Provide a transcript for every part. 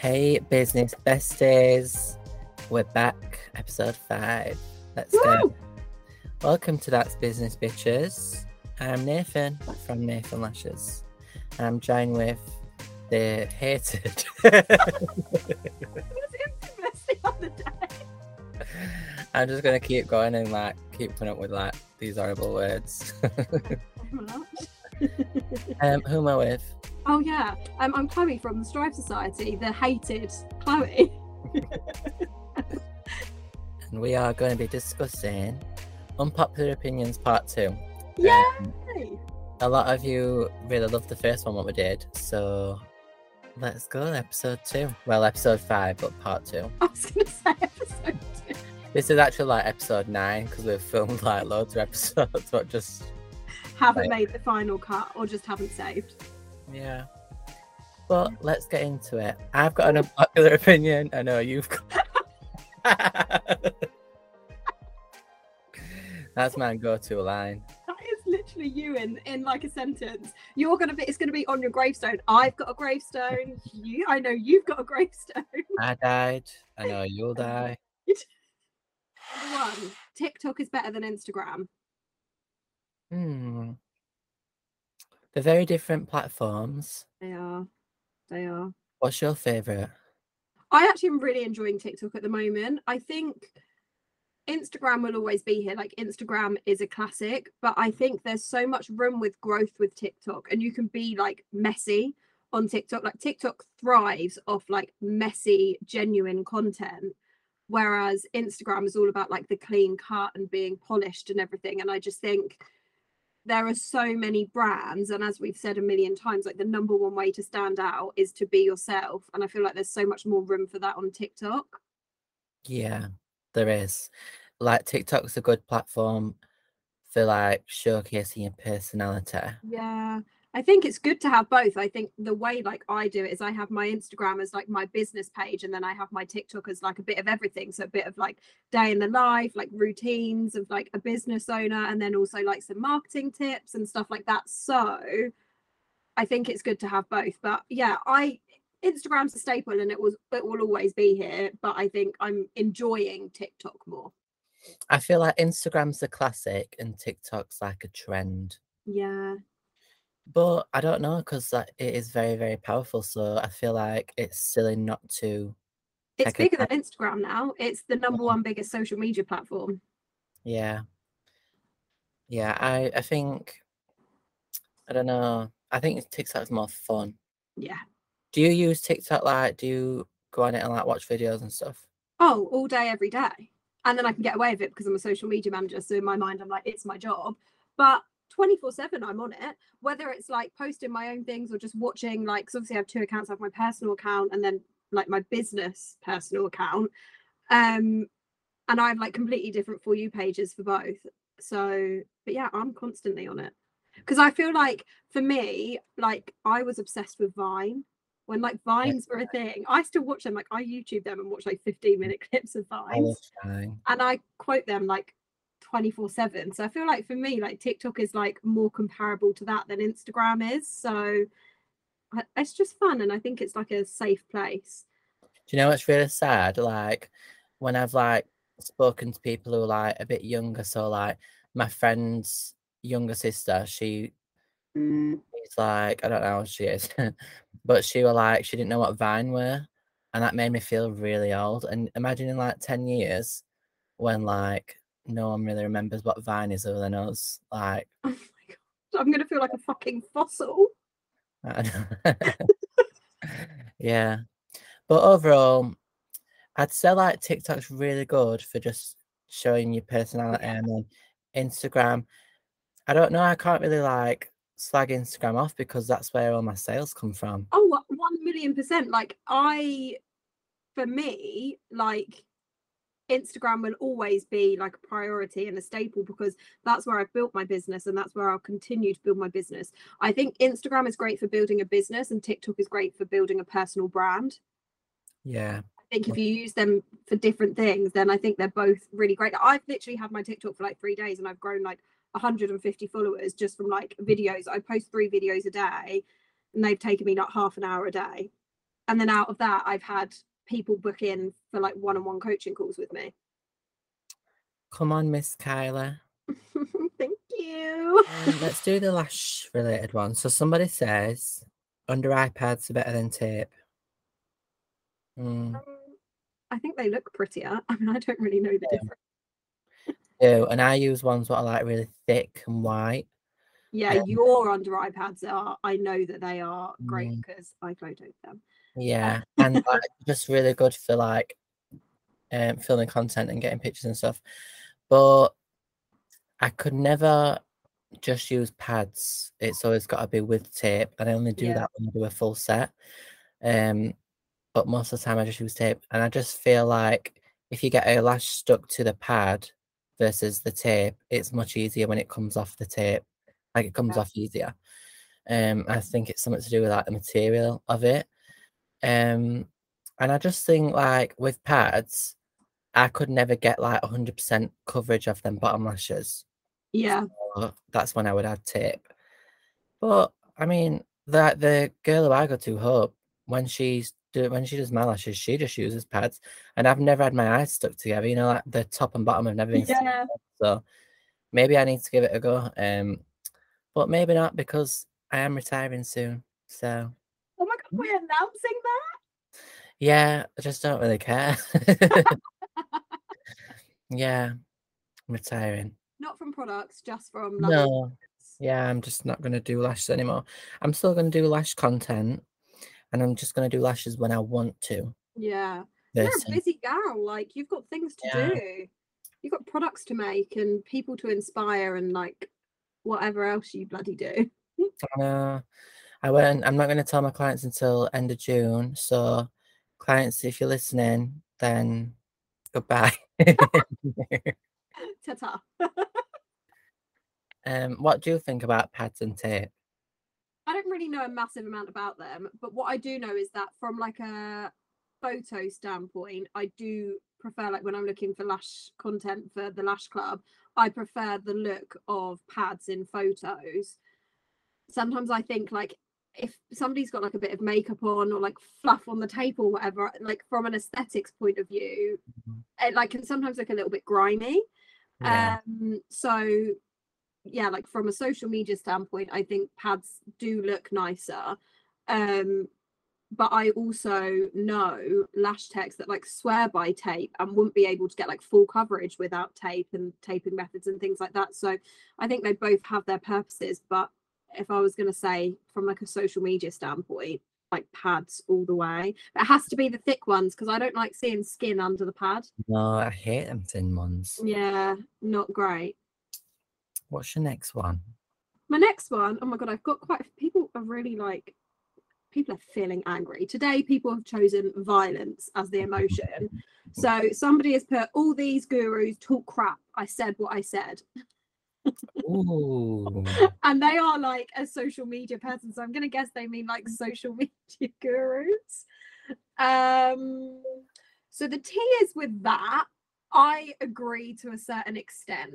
Hey, business besties. We're back, episode five. Let's Woo! go. Welcome to That's Business Bitches. I'm Nathan from Nathan Lashes. And I'm joined with the hated. was infamous the other day. I'm just gonna keep going and like keep putting up with like these horrible words. um, who am I with? Oh yeah, um, I'm Chloe from the Strive Society, the hated Chloe. And we are going to be discussing Unpopular Opinions Part 2. Yay! Um, a lot of you really loved the first one, what we did. So let's go, to episode 2. Well, episode 5, but part 2. I was gonna say episode two. This is actually like episode 9 because we've filmed like loads of episodes, but just, Haven't Right. made the final cut or just haven't saved. Yeah. But let's get into it. I've got an unpopular opinion. I know you've got. That's my go to line. That is literally you in in like a sentence. You're gonna be. It's gonna be on your gravestone. I've got a gravestone. You. I know you've got a gravestone. I died. I know you'll die. Number one. TikTok is better than Instagram. Hmm. They're very different platforms. They are. They are. What's your favorite? I actually am really enjoying TikTok at the moment. I think Instagram will always be here. Like Instagram is a classic, but I think there's so much room with growth with TikTok, and you can be like messy on TikTok. Like TikTok thrives off like messy, genuine content, whereas Instagram is all about like the clean cut and being polished and everything. And I just think there are so many brands and as we've said a million times like the number one way to stand out is to be yourself and i feel like there's so much more room for that on tiktok Yeah, there is. Like TikTok's a good platform for like showcasing your personality. yeah i think it's good to have both. I think the way like i do it is i have my instagram as like my business page and then i have my tiktok as like a bit of everything. So a bit of like day in the life like routines of like a business owner and then also like some marketing tips and stuff like that. So i think it's good to have both. But yeah i instagram's a staple and it was it will always be here but i think i'm enjoying tiktok more. I feel like Instagram's the classic and TikTok's like a trend. yeah But I don't know because it is very, very powerful. So I feel like it's silly not to. it's bigger than instagram now it's the number one biggest social media platform Yeah. Yeah, I, I think. I don't know. I think TikTok's more fun. yeah Do you use TikTok like do you go on it and like watch videos and stuff? oh all day every day and then i can get away with it because i'm a social media manager so in my mind i'm like it's my job but 24 7 i'm on it. Whether it's like posting my own things or just watching like 'cause obviously i have two accounts i have my personal account and then like my business personal account um and i have like completely different for you pages for both. So but yeah i'm constantly on it. Because i feel like for me like i was obsessed with vine. When like vines were a thing i still watch them like i youtube them and watch like 15 minute clips of vines. And i quote them like 24 7 so i feel like for me like tiktok is like more comparable to that than instagram is so I- it's just fun and i think it's like a safe place Do you know what's really sad? Like when I've like spoken to people who are like a bit younger, so like my friend's younger sister, she mm. is like I don't know how she is, but she were like she didn't know what Vine were, and that made me feel really old. And imagine in like ten years when like no one really remembers what Vine is other than us. Like oh my god i'm gonna feel like a fucking fossil yeah. But overall, I'd say like TikTok's really good for just showing your personality and then Instagram. I don't know, I can't really like slag Instagram off because that's where all my sales come from. oh one million percent like i for me like instagram will always be like a priority and a staple because that's where i've built my business and that's where i'll continue to build my business i think instagram is great for building a business and tiktok is great for building a personal brand Yeah. I think if you use them for different things, then I think they're both really great. I've literally had my TikTok for like three days and I've grown like 150 followers just from like videos. I post three videos a day and they've taken me like half an hour a day. And then out of that, I've had people book in for like one-on-one coaching calls with me. Come on, Miss Kyla. Thank you. Um, let's do the lash related one. So somebody says under eye pads are better than tape. Mm. Um, I think they look prettier. I mean, I don't really know the Yeah. difference. do, and I use ones that are like really thick and white. Yeah, Um, your under eye pads are. I know that they are great Mm. because I photoed them. Yeah, and like, just really good for like um, filming content and getting pictures and stuff. But I could never just use pads. It's always got to be with tape, and I only do Yeah. that when I do a full set. Um, but most of the time I just use tape, and I just feel like if you get a lash stuck to the pad versus the tape, it's much easier when it comes off the tape. Like it comes Yeah. off easier. Um, I think it's something to do with like the material of it. Um, and I just think like with pads, I could never get like 100% coverage of them bottom lashes. Yeah, So that's when I would add tape. But I mean, that the girl who I go to, Hope, when she's do when she does my lashes, she just uses pads, and I've never had my eyes stuck together. You know, like the top and bottom have never been. stuck yeah. together, So maybe I need to give it a go. Um, but maybe not because I am retiring soon. So we're announcing that. yeah, I just don't really care. yeah, I'm retiring. Not from products, just from like, No. Yeah, I'm just not going to do lashes anymore. I'm still going to do lash content and I'm just going to do lashes when I want to. Yeah. You're a busy gal. Like you've got things to Yeah. do. You've got products to make and people to inspire and like whatever else you bloody do. I won't. I'm not going to tell my clients until end of June. So, clients, if you're listening, then goodbye. Ta-ta. um, what do you think about pads and tape? I don't really know a massive amount about them, but what I do know is that from like a photo standpoint, I do prefer like when I'm looking for lash content for the Lash Club, I prefer the look of pads in photos. Sometimes I think like if somebody's got like a bit of makeup on or like fluff on the tape or whatever, like from an aesthetics point of view, Mhm. it like can sometimes look a little bit grimy. Yeah. Um, so yeah, like from a social media standpoint, I think pads do look nicer. Um, but I also know lash techs that like swear by tape and wouldn't be able to get like full coverage without tape and taping methods and things like that. So I think they both have their purposes. But if I was gonna say from like a social media standpoint, like pads all the way. But it has to be the thick ones because I don't like seeing skin under the pad. No, I hate them thin ones. Yeah, not great. What's your next one? My next one, oh my god, I've got quite people are really like people are feeling angry. Today people have chosen violence as the emotion. So somebody has put all these gurus talk crap. I said what I said. And they are like a social media person. So I'm gonna guess they mean like social media gurus. Um so the T is with that. I agree to a certain extent.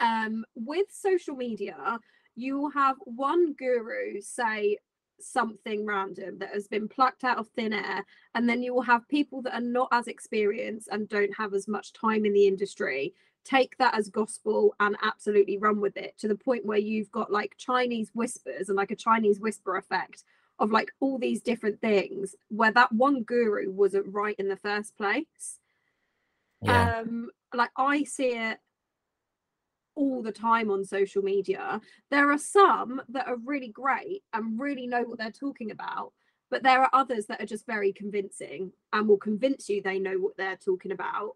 Um, with social media, you will have one guru say something random that has been plucked out of thin air, and then you will have people that are not as experienced and don't have as much time in the industry take that as gospel and absolutely run with it to the point where you've got like Chinese whispers and like a Chinese whisper effect of like all these different things where that one guru wasn't right in the first place. Yeah. Um, like I see it all the time on social media. There are some that are really great and really know what they're talking about, but there are others that are just very convincing and will convince you they know what they're talking about.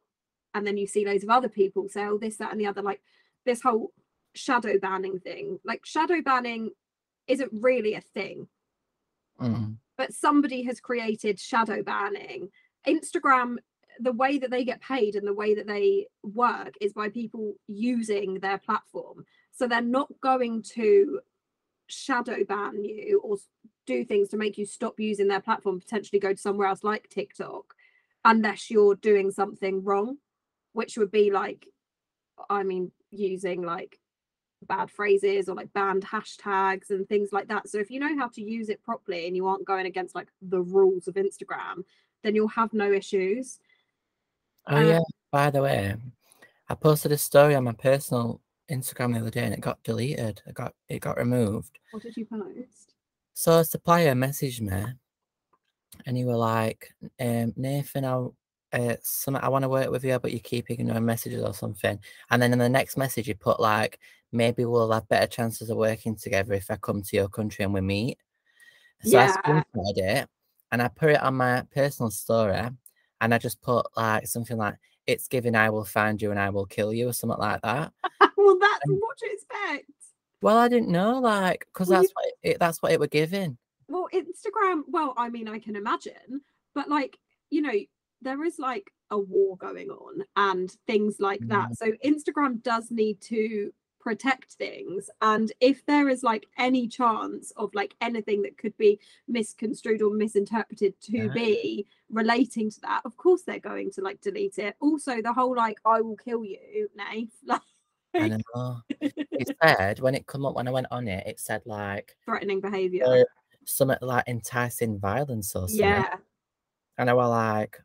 And then you see loads of other people say, oh, this, that, and the other, like this whole shadow banning thing. Like shadow banning isn't really a thing Mm. but somebody has created shadow banning. Instagram, the way that they get paid and the way that they work is by people using their platform. So they're not going to shadow ban you or do things to make you stop using their platform, potentially go to somewhere else like TikTok, unless you're doing something wrong, which would be like, I mean, using like bad phrases or like banned hashtags and things like that. So if you know how to use it properly and you aren't going against like the rules of Instagram, then you'll have no issues. Oh Um, yeah. By the way, I posted a story on my personal Instagram the other day and it got deleted. It got it got removed. What did you post? So a supplier messaged me and you were like, um, Nathan, I uh, some I want to work with you, but you keep ignoring messages or something. And then in the next message, you put like, maybe we'll have better chances of working together if I come to your country and we meet. So Yeah. I screenshotted it and I put it on my personal story, and I just put like something like, "It's giving I will find you and I will kill you" or something like that. well, that's what you expect. Well, I didn't know, like, because Well, you- that's what it, that's what it were giving. Well, Instagram, well, I mean, I can imagine, but like, you know, there is like a war going on and things like that. So Instagram does need to protect things. And if there is like any chance of like anything that could be misconstrued or misinterpreted to Yeah. be relating to that, of course they're going to like delete it. Also, the whole like, I will kill you, Nath, like I know. It said when it come up when I went on it, it said like threatening behavior. uh, something like enticing violence or something. yeah. And I was like,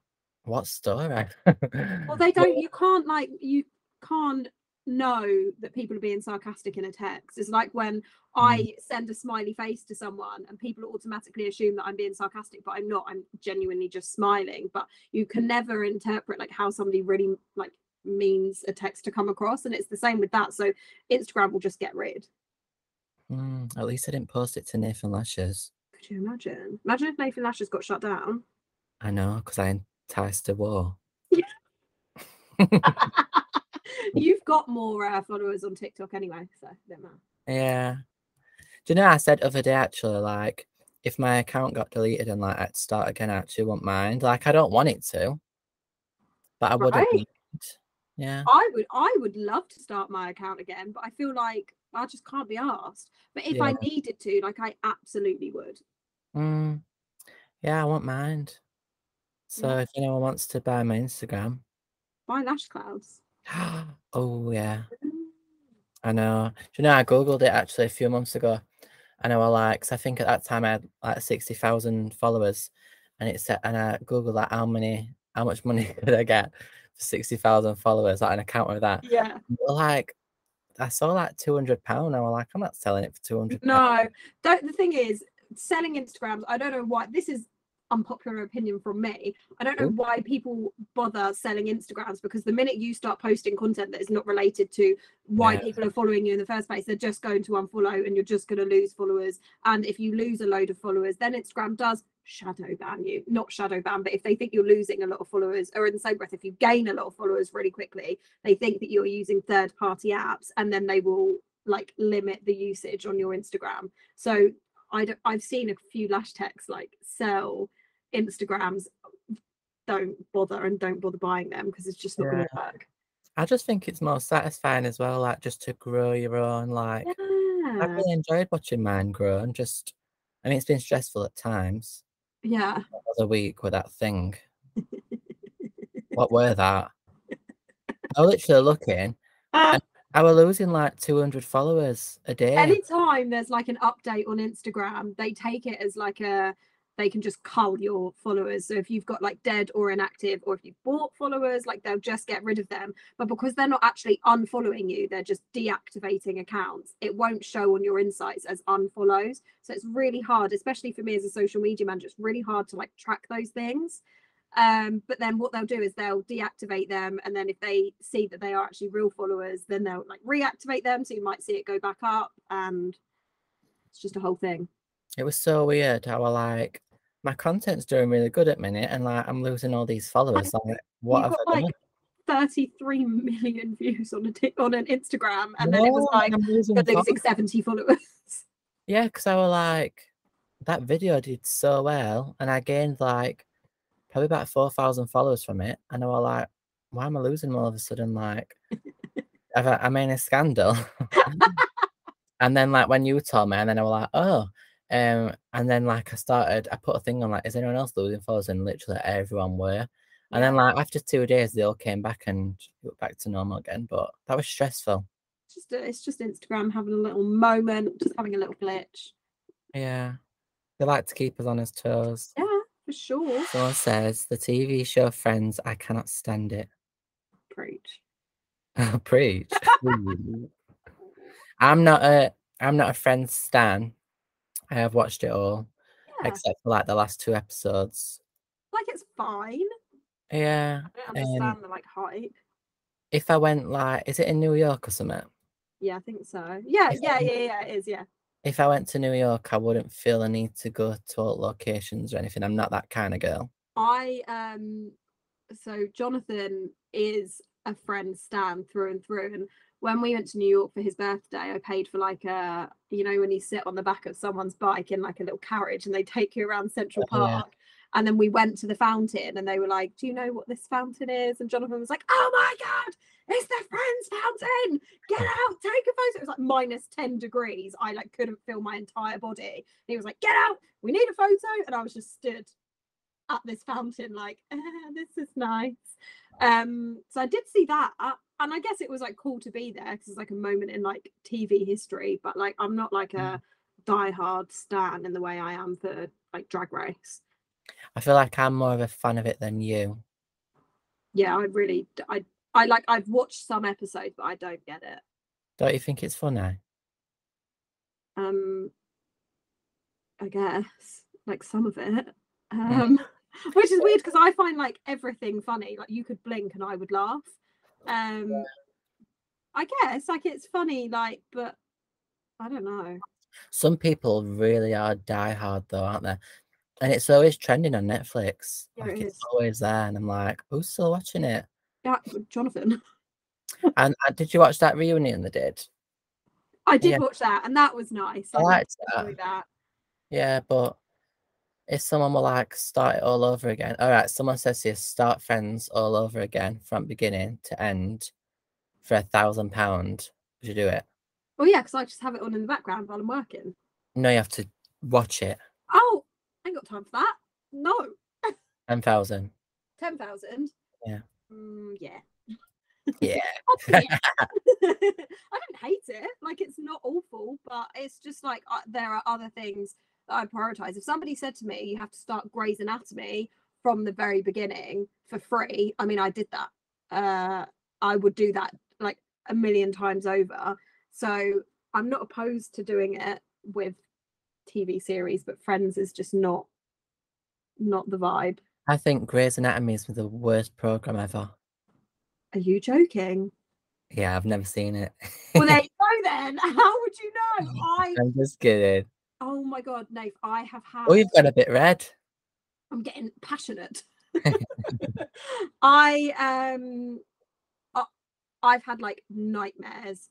what story? Well, they don't. You can't like you can't know that people are being sarcastic in a text. It's like when I send a smiley face to someone and people automatically assume that I'm being sarcastic, but I'm not. I'm genuinely just smiling. But you can never interpret like how somebody really like means a text to come across, and it's the same with that. So Instagram will just get rid. Mm, at least I didn't post it to Nathan Lashes. Could you imagine? Imagine if Nathan Lashes got shut down. I know, because I enticed a war. You've got more uh, followers on TikTok anyway, so don't matter. Yeah. Do you know I said other day actually, like, if my account got deleted and like I'd start again, I actually won't mind. Like I don't want it to. But I wouldn't. Yeah. I would I would love to start my account again, but I feel like I just can't be asked. But if I needed to, like I absolutely would. Mm, yeah, I won't mind. So Yeah. if anyone wants to buy my Instagram. Buy lash clouds. oh yeah. I know. Do you know I googled it actually a few months ago, and I was like, I think at that time I had like sixty thousand followers, and it said, and I googled like how many, how much money could I get for sixty thousand followers, like an account with that. Yeah. Like, I saw like two hundred pound. I was like, I'm not selling it for two hundred. No. The thing is, selling Instagrams, I don't know why this is unpopular opinion from me. I don't know why people bother selling Instagrams because the minute you start posting content that is not related to why Yeah. people are following you in the first place, they're just going to unfollow and you're just going to lose followers. And if you lose a load of followers, then Instagram does shadow ban you. Not shadow ban, but if they think you're losing a lot of followers, or in the same breath, if you gain a lot of followers really quickly, they think that you're using third party apps and then they will like limit the usage on your Instagram. So I have seen a few lash techs like sell Instagrams. Don't bother and don't bother buying them because it's just not going to work. I just think it's more satisfying as well, like just to grow your own. Like I Yeah, really enjoyed watching mine grow, and just, I mean, it's been stressful at times. yeah. That was a week with that thing. what were that? I was literally looking. Uh, I was losing like 200 followers a day. anytime there's like an update on Instagram, they take it as like a they can just cull your followers. So if you've got like dead or inactive, or if you've bought followers, like they'll just get rid of them. But because they're not actually unfollowing you, they're just deactivating accounts. It won't show on your insights as unfollows. So it's really hard, especially for me as a social media manager. It's really hard to like track those things. Um, but then what they'll do is they'll deactivate them, and then if they see that they are actually real followers, then they'll like reactivate them. So you might see it go back up, and it's just a whole thing. It was so weird. I was like, my content's doing really good at minute, and like I'm losing all these followers. Like, what got I done? like 33 million views on a t- on an Instagram, and then it was like losing you're losing followers. 70 followers. Yeah, because I was like, that video did so well, and I gained like probably about 4,000 followers from it. And I was like, why am I losing all of a sudden? Like, have I, am I in a scandal? and then, like, when you told me, and then I was like, oh. Um, and then, like, I started, I put a thing on, like, is anyone else losing followers? And literally everyone were. And then, like, after two days, they all came back and went back to normal again. But that was stressful. just it's just Instagram having a little moment, just having a little glitch. Yeah. They like to keep us on his toes. Yeah, for sure. Someone says the TV show Friends, I cannot stand it. Preach. Preach. I'm not a I'm not a Friends stan. I have watched it all, Yeah, except for like the last two episodes. like it's fine. Yeah. I don't understand the like hype. If I went like, is it in New York or something? Yeah, I think so. Yeah, If yeah, I- yeah, yeah, it is. Yeah. If I went to New York, I wouldn't feel a need to go to all locations or anything. I'm not that kind of girl. I um so Jonathan is a friend Stan through and through and when we went to New York for his birthday I paid for like a you know when you sit on the back of someone's bike in like a little carriage and they take you around Central Oh, yeah. Park and then we went to the fountain and they were like do you know what this fountain is? And Jonathan was like oh my god it's the friends fountain! Get out take a photo. It was like minus 10 degrees. I like couldn't feel my entire body. And he was like get out we need a photo. And I was just stood at this fountain like "Ah, this is nice. Um so i did see that and i guess it was like cool to be there because it's like a moment in like tv history but like i'm not like a diehard stan in the way i am for like drag race. I feel like I'm more of a fan of it than you. yeah i really I, I like i've watched some episodes but i don't get it. Don't you think it's funny? um i guess like some of it um which is weird because i find like everything funny like you could blink and i would laugh um i guess like it's funny like but i don't know Some people really are diehard though, aren't they? And it's always trending on Netflix. Yeah, like it it's always there, and I'm like, who's still watching it? yeah jonathan And uh, did you watch that reunion they did? i did Yeah. watch that and that was nice I did liked that. that Yeah, but if someone were like start it all over again, all right, someone says to you, start Friends all over again from beginning to end for a thousand pound, would you do it? Oh yeah because i just have it on in the background while i'm working No, you have to watch it. oh i ain't got time for that no Ten thousand. 10000 Yeah. mm, yeah yeah. I don't hate it. Like it's not awful, but it's just like uh, there are other things that I prioritize. If somebody said to me, "You have to start Grey's Anatomy from the very beginning for free," I mean, I did that. Uh, I would do that like a million times over. So I'm not opposed to doing it with TV series, but Friends is just not not the vibe. I think Grey's Anatomy is the worst program ever. Are you joking? Yeah, I've never seen it. Well, there you go. Then how would you know? I I'm just kidding. Oh my god, Nate, I have had Oh, you've got a bit red. I'm getting passionate. I um I, I've had like nightmares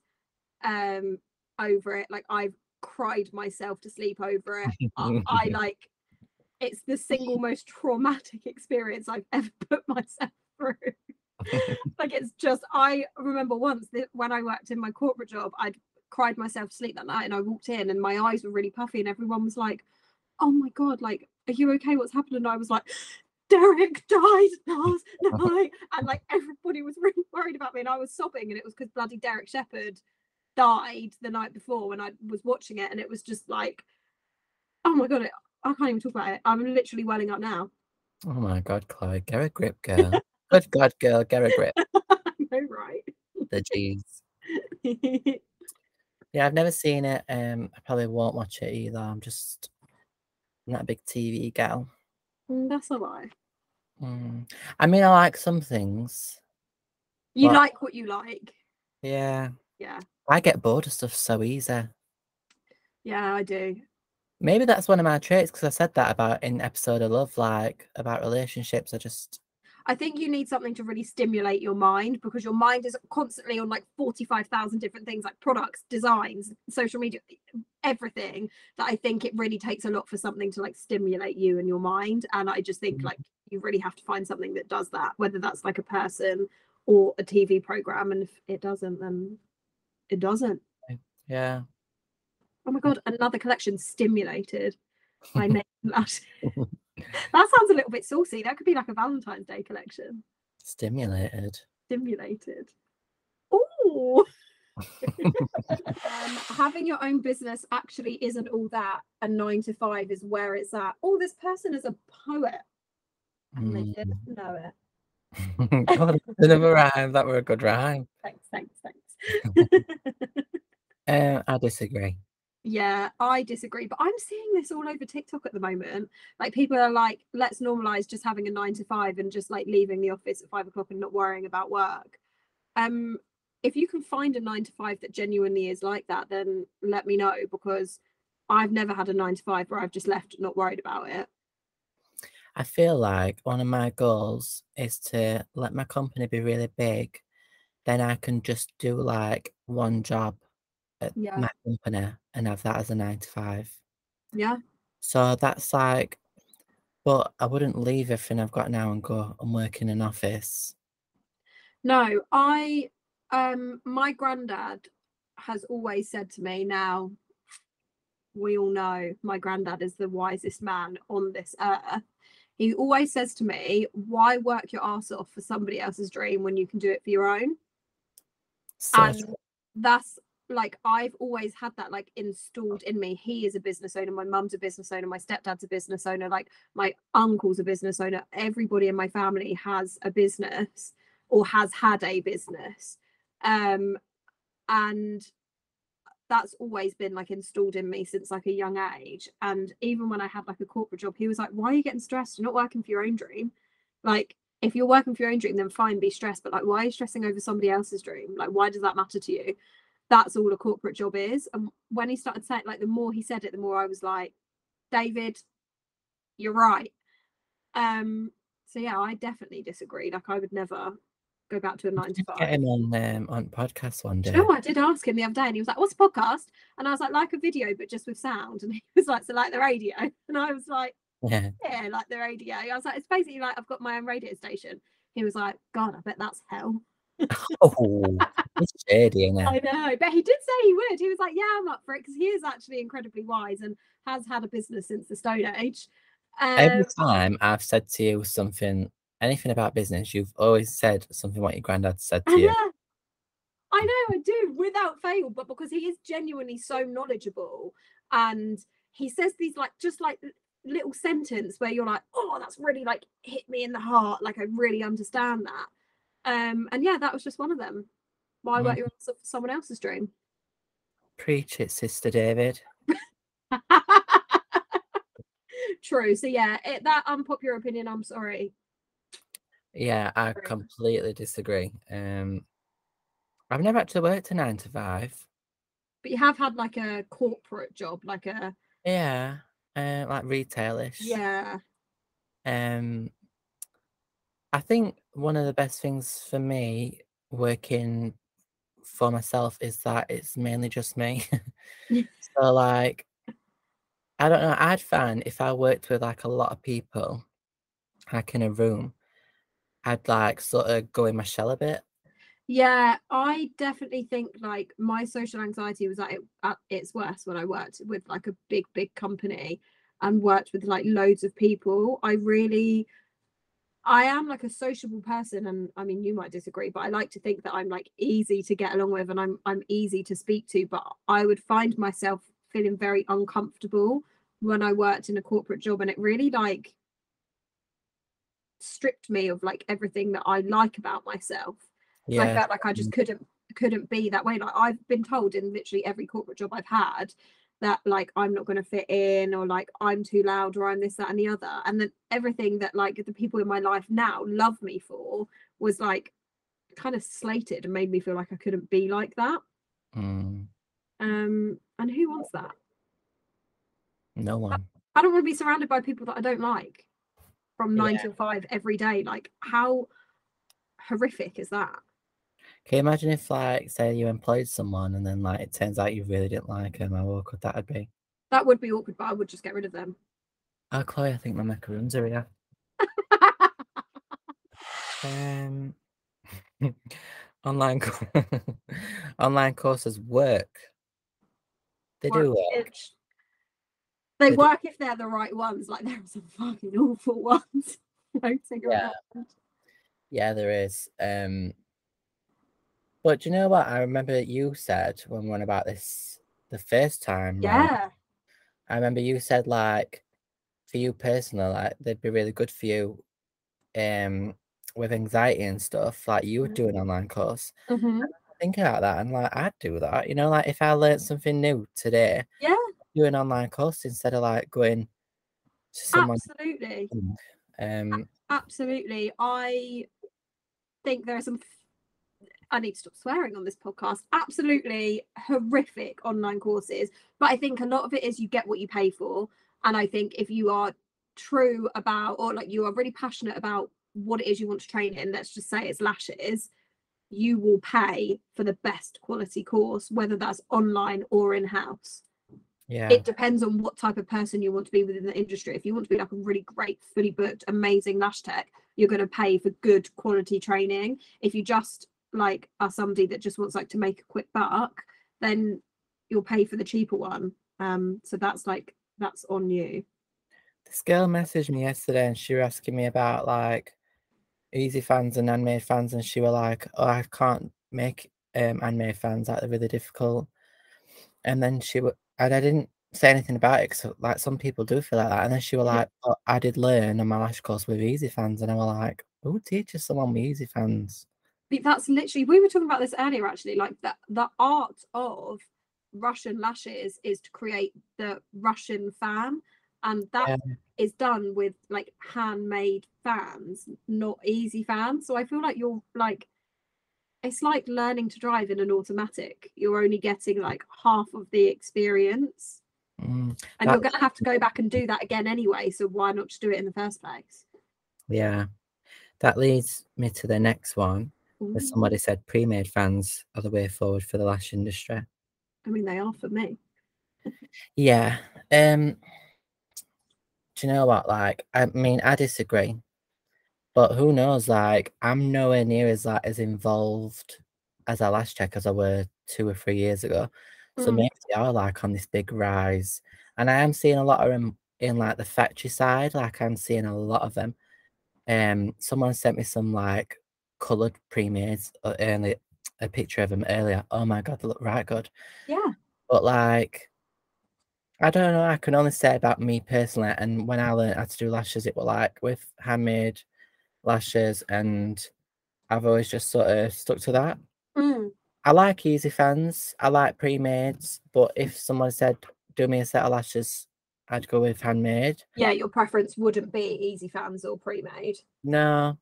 um over it. Like I've cried myself to sleep over it. I, I like it's the single most traumatic experience I've ever put myself through. like it's just I remember once that when I worked in my corporate job, I'd cried myself to sleep that night and I walked in and my eyes were really puffy and everyone was like, Oh my god, like, are you okay? What's happened? And I was like, Derek died last oh. night. And like everybody was really worried about me and I was sobbing and it was because bloody Derek Shepherd died the night before when I was watching it and it was just like oh my god, it, I can't even talk about it. I'm literally welling up now. Oh my god, Chloe, get a grip, girl. Good God, girl, get a grip. I know, right? The G's. Yeah, I've never seen it. Um, I probably won't watch it either. I'm just I'm not a big TV gal. Mm, That's a lie. Mm. I mean, I like some things. You Well- like what you like. Yeah, Yeah. I get bored of stuff so easy. Yeah, I do. Maybe that's one of my traits because I said that about in episode of Love, like about relationships. I just I think you need something to really stimulate your mind because your mind is constantly on like 45,000 different things like products, designs, social media, everything that I think it really takes a lot for something to like stimulate you and your mind. And I just think Mhm. like you really have to find something that does that, whether that's like a person or a TV program. And if it doesn't, then it doesn't. yeah. Oh my God, another collection stimulated by Nate Lush. that sounds a little bit saucy. That could be like a Valentine's Day collection. Stimulated. Stimulated. Oh, um, having your own business actually isn't all that. A nine to five is where it's at. Oh, this person is a poet. And they didn't Mm. know it. God, another rhyme. That were a good rhyme. Thanks, thanks, thanks. Uh, I disagree. Yeah, I disagree, but I'm seeing this all over TikTok at the moment. Like people are like, let's normalize just having a nine to five and just like leaving the office at five o'clock and not worrying about work. Um, if you can find a nine to five that genuinely is like that, then let me know because I've never had a nine to five where I've just left not worried about it. I feel like one of my goals is to let my company be really big. Then I can just do like one job at Yeah. my company and have that as a nine to five. Yeah. So that's like, but I wouldn't leave everything I've got now and go and work in an office. No, I um my granddad has always said to me now we all know my granddad is the wisest man on this earth. He always says to me, why work your ass off for somebody else's dream when you can do it for your own? So and that's like I've always had that like installed in me. He is a business owner, my mum's a business owner, my stepdad's a business owner, like my uncle's a business owner. Everybody in my family has a business or has had a business. Um and that's always been like installed in me since like a young age. And even when I had like a corporate job, he was like, Why are you getting stressed? You're not working for your own dream. Like if you're working for your own dream, then fine, be stressed. But like, why are you stressing over somebody else's dream? Like, why does that matter to you? That's all a corporate job is. And when he started saying, like, the more he said it, the more I was like, David, you're right. Um. So yeah, I definitely disagree. Like, I would never go back to a nine to get five. him on um, on podcast one day. you know? I did ask him the other day, and he was like, "What's a podcast?" And I was like, "Like a video, but just with sound." And he was like, "So like the radio?" And I was like, Yeah. yeah, like the radio. I was like, it's basically like I've got my own radio station. He was like, God, I bet that's hell. Oh, it's shady, isn't I know, but he did say he would. He was like, yeah, I'm up for it because he is actually incredibly wise and has had a business since the Stone Age. Every Um, time I've said to you something, anything about business, you've always said something what your granddad said to you. I know, I do without fail, but because he is genuinely so knowledgeable and he says these like just like little sentence where you're like, oh, that's really like hit me in the heart. Like I really understand that. Um, and yeah, that was just one of them. Why your ass off for someone else's dream? Preach it, Sister David. True. So yeah, it, that unpopular opinion. I'm sorry. Yeah, I completely disagree. Um, I've never actually worked a nine to five. But you have had like a corporate job, like a Yeah, uh, like retailish. yeah, Um, I think one of the best things for me working for myself is that it's mainly just me. so like, I don't know. I'd find if I worked with like a lot of people, like in a room, I'd like sort of go in my shell a bit. yeah. I definitely think like my social anxiety was at, it, at its worst when I worked with like a big, big company and worked with like loads of people. I really I am like a sociable person and I mean you might disagree but I like to think that I'm like easy to get along with and I'm I'm easy to speak to but I would find myself feeling very uncomfortable when I worked in a corporate job and it really like stripped me of like everything that I like about myself. Yeah. I felt like I just mm. couldn't couldn't be that way. Like I've been told in literally every corporate job I've had that like I'm not going to fit in or like I'm too loud or I'm this that and the other. And then everything that like the people in my life now love me for was like kind of slated and made me feel like I couldn't be like that. mm, Um and who wants that? no one. I don't want to be surrounded by people that I don't like from 9 Yeah. till 5 every day. Like how horrific is that? Can you imagine if, like, say you employed someone and then, like, it turns out you really didn't like them? How awkward that would be. That would be awkward, but I would just get rid of them. Oh, Chloe, I think my macaroons are here. Um, online online courses work. They do Work, work. bitch. They They do- work if they're the right ones. Like there are some fucking awful ones floating Yeah. around. Yeah, there is. Um, But do you know what? I remember you said when we went about this the first time. Yeah. I remember you said like for you personally, like they'd be really good for you um with anxiety and stuff. Like you would do an online course. Mhm. Think about that and like I'd do that. You know, like if I learned something new today, Yeah, do an online course instead of like going to someone absolutely. um Absolutely. I think there are some. I need to stop swearing on this podcast. Absolutely horrific online courses. But I think a lot of it is you get what you pay for. And I think if you are true about, or like you are really passionate about what it is you want to train in, let's just say it's lashes, you will pay for the best quality course, whether that's online or in house yeah. it depends on what type of person you want to be within the industry. If you want to be like a really great, fully booked, amazing lash tech, you're going to pay for good quality training. If you just like are somebody that just wants like to make a quick buck, then you'll pay for the cheaper one. Um, so that's like that's on you. This girl messaged me yesterday and she was asking me about like easy fans and handmade fans and she were like, Oh, I can't make um handmade fans like they're really difficult. And then she would and I didn't say anything about it because like some people do feel like that. And then she were like, oh, I did learn on my lash course with easy fans and I was like, Who teaches someone with easy fans? That's literally we were talking about this earlier actually. Like that the art of Russian lashes is to create the Russian fan, and that is Yeah. done with like handmade fans, not easy fans. So I feel like you're like it's like learning to drive in an automatic. You're only getting like half of the experience. Mm, And you're gonna have to go back and do that again anyway. So why not just do it in the first place? yeah. That leads me to the next one. Where Ooh, somebody said pre-made fans are the way forward for the lash industry. I mean they are for me. Yeah. Um do you know what? Like, I mean, I disagree. But who knows? Like, I'm nowhere near as like as involved as a lash tech as I were two or three years ago. So Mm. maybe they are like on this big rise. And I am seeing a lot of them in like the factory side. Like I'm seeing a lot of them. Um someone sent me some like coloured pre-mades uh, a picture of him earlier. Oh my god, they look right good. Yeah. But like I don't know. I can only say about me personally. And when I learned how to do lashes, it was like with handmade lashes, and I've always just sort of stuck to that. Mm. I like easy fans. I like pre-mades, but if someone said do me a set of lashes, I'd go with handmade. Yeah, your preference wouldn't be easy fans or pre-made. No,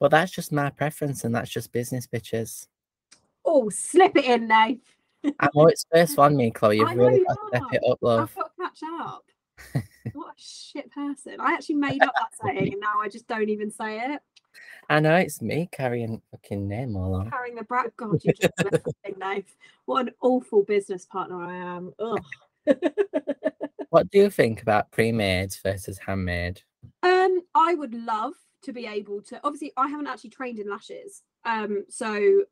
but that's just my preference, and that's just business bitches. Oh, slip it in now. I know it's first one, me, Chloe. You've really got to step it up, love. I've got to catch up. what a shit person. I actually made up that saying and now I just don't even say it. I know it's me carrying fucking name all on. Carrying the brat. God, you just left the thing now. What an awful business partner I am. Ugh. What do you think about pre-made versus handmade? Um, I would love to be able to. Obviously, I haven't actually trained in lashes. Um, so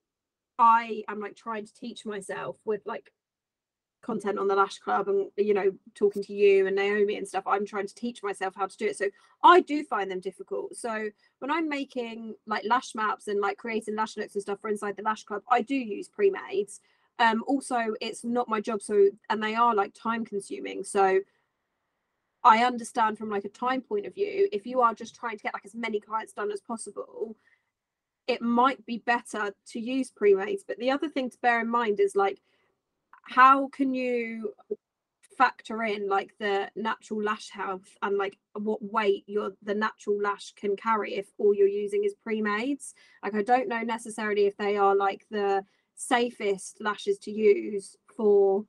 I am like trying to teach myself with like content on the Lash Club and you know talking to you and Naomi and stuff. I'm trying to teach myself how to do it. So I do find them difficult. So when I'm making like lash maps and like creating lash looks and stuff for inside the Lash Club, I do use pre-mades. Um, also, it's not my job, so and they are like time consuming. So I understand from like a time point of view, if you are just trying to get like as many clients done as possible, it might be better to use pre-mades. But the other thing to bear in mind is like, how can you factor in like the natural lash health and like what weight your the natural lash can carry if all you're using is pre-mades? Like I don't know necessarily if they are like the safest lashes to use for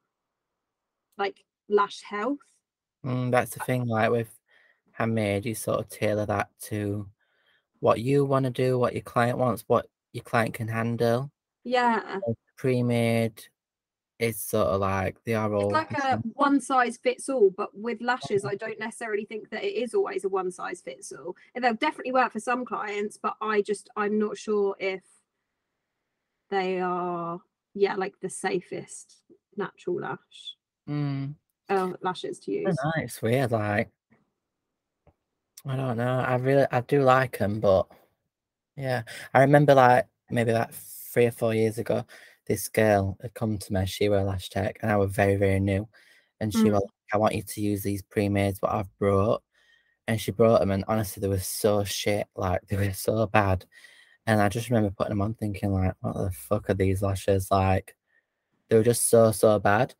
like lash health. Mm, that's the thing, like with handmade, you sort of tailor that to what you want to do, what your client wants, what your client can handle. Yeah. Pre-made, it's sort of like they are all It's like a one size fits all, but with lashes, I don't necessarily think that it is always a one size fits all. And they'll definitely work for some clients, but I just I'm not sure if they are yeah like the safest natural lash Mm, lashes to use. know, weird. Like I don't know. I really, I do like them, but yeah, I remember like maybe like three or four years ago, this girl had come to me. She wore lash tech, and I was very very new, and she Mm. was like, "I want you to use these pre-mades what I've brought," and she brought them, and honestly, they were so shit. Like they were so bad, and I just remember putting them on, thinking like, "What the fuck are these lashes like?" They were just so so bad.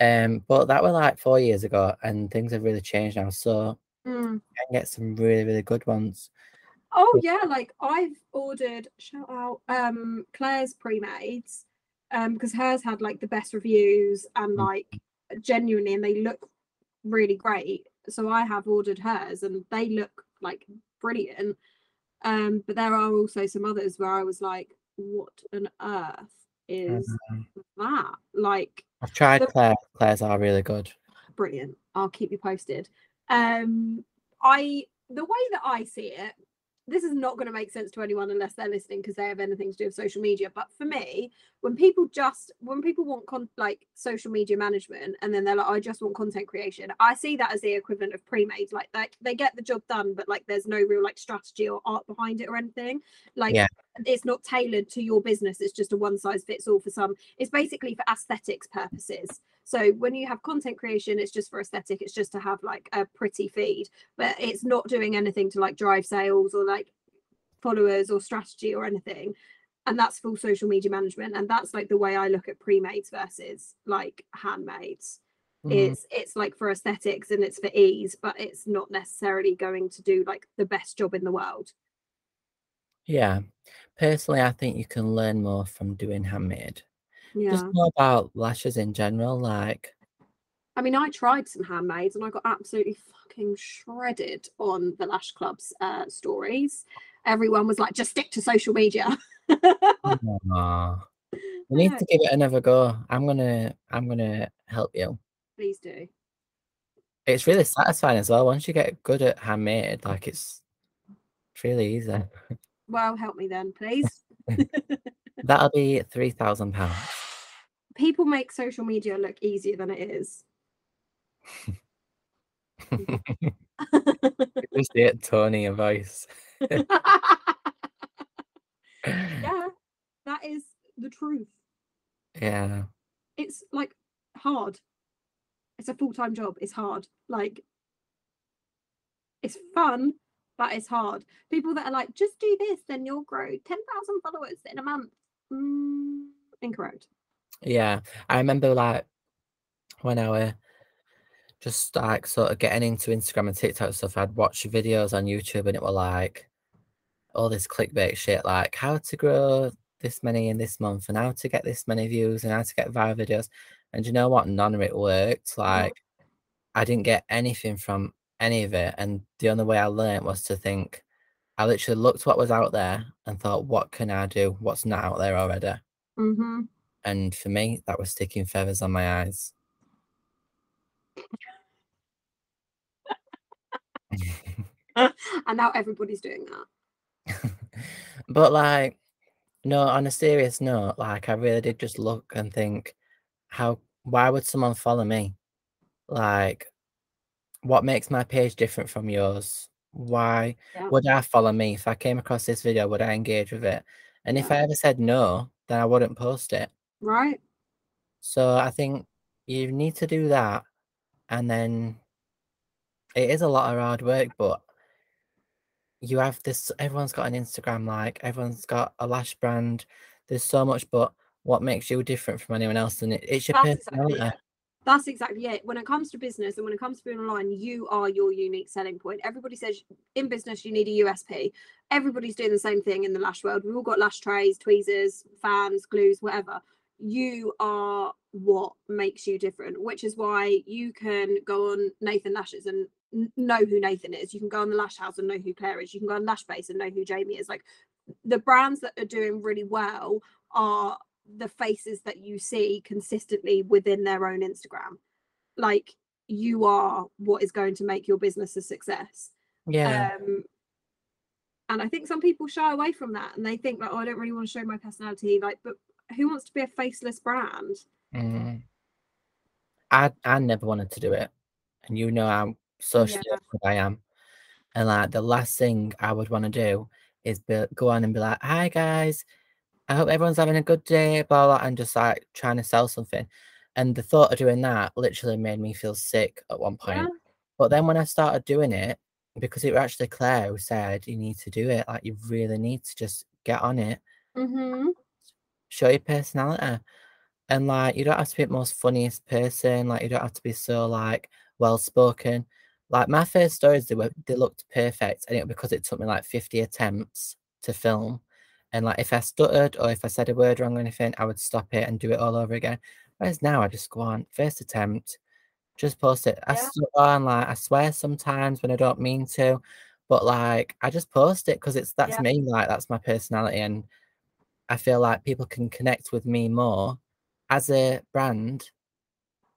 Um, but that were like four years ago, and things have really changed now. So Mm. you can get some really really good ones. Oh yeah, like I've ordered shout out um Claire's pre-mades um because hers had like the best reviews and Mm. like genuinely and they look really great. So I have ordered hers and they look like brilliant. Um but there are also some others where I was like what on earth is Um, that? Like I've tried Claire. Claire's are really good. brilliant. I'll keep you posted. Um, I the way that I see it, this is not going to make sense to anyone unless they're listening because they have anything to do with social media. But for me, when people just when people want con- like social media management and then they're like, I just want content creation, I see that as the equivalent of pre-made. Like they they get the job done, but like there's no real like strategy or art behind it or anything. Like Yeah. it's not tailored to your business. It's just a one size fits all for some. It's basically for aesthetics purposes. So when you have content creation, it's just for aesthetic. It's just to have like a pretty feed, but it's not doing anything to like drive sales or like followers or strategy or anything. And that's full social media management. And that's like the way I look at pre-mades versus like handmades. Mhm. It's it's like for aesthetics and it's for ease, but it's not necessarily going to do like the best job in the world. Yeah. Personally, I think you can learn more from doing handmade. Yeah. Just more about lashes in general. Like, I mean, I tried some handmades and I got absolutely fucking shredded on the Lash Club's uh, stories. Everyone was like, just stick to social media. aw, you need to give it another go. I'm gonna, I'm gonna help you. Please do. It's really satisfying as well. Once you get good at handmade, like it's, it's really easy. Well, help me then, please. That'll be three thousand pounds. People make social media look easier than it is. Just it, Tony, a voice. yeah, that is the truth. Yeah. It's like hard. It's a full time job. It's hard. Like, it's fun, but it's hard. People that are like, just do this, then you'll grow 10,000 followers in a month. Mm, incorrect. Yeah, I remember like when I were just like sort of getting into Instagram and TikTok stuff, I'd watch videos on YouTube and it were like all this clickbait shit, like how to grow this many in this month and how to get this many views and how to get viral videos. And you know what? None of it worked. Like I didn't get anything from any of it. And the only way I learned was to think, I literally looked what was out there and thought, what can I do? What's not out there already? Mm-hmm. And for me, that was sticking feathers on my eyes. And now everybody's doing that. but like, no, on a serious note, like I really did just look and think, how why would someone follow me? Like, what makes my page different from yours? Why Yeah. would I follow me? If I came across this video, would I engage with it? And if Yeah. I ever said no, then I wouldn't post it. Right? So I think you need to do that. And then it is a lot of hard work, but you have this everyone's got an Instagram like everyone's got a lash brand. There's so much, but what makes you different from anyone else? And it, it's your That's exactly it. That's exactly it. When it comes to business and when it comes to being online, you are your unique selling point. Everybody says in business you need a USP. Everybody's doing the same thing in the lash world. We've all got lash trays, tweezers, fans, glues, whatever. You are what makes you different, which is why you can go on Nathan Lashes and know who Nathan is. You can go on the Lash House and know who Claire is. You can go on Lash Base and know who Jamie is. Like the brands that are doing really well are the faces that you see consistently within their own Instagram. Like you are what is going to make your business a success. Yeah. Um, and I think some people shy away from that and they think like, oh, I don't really want to show my personality. Like, but who wants to be a faceless brand? Mm. I I never wanted to do it. And you know how socially Yeah. I am. And like the last thing I would want to do is be, go on and be like, hi guys, I hope everyone's having a good day, blah, blah, and just like trying to sell something. And the thought of doing that literally made me feel sick at one point. Yeah. But then when I started doing it, because it was actually Claire who said you need to do it, like you really need to just get on it, Mm-hmm. Show your personality. And like you don't have to be the most funniest person, like you don't have to be so like well spoken. Like my first stories, they were they looked perfect, and it because it took me like 50 attempts to film. And like if I stuttered or if I said a word wrong or anything, I would stop it and do it all over again. Whereas now I just go on, first attempt, just post it. I Yeah. stutter and like I swear sometimes when I don't mean to, but like I just post it because it's that's Yeah. me, like that's my personality, and I feel like people can connect with me more as a brand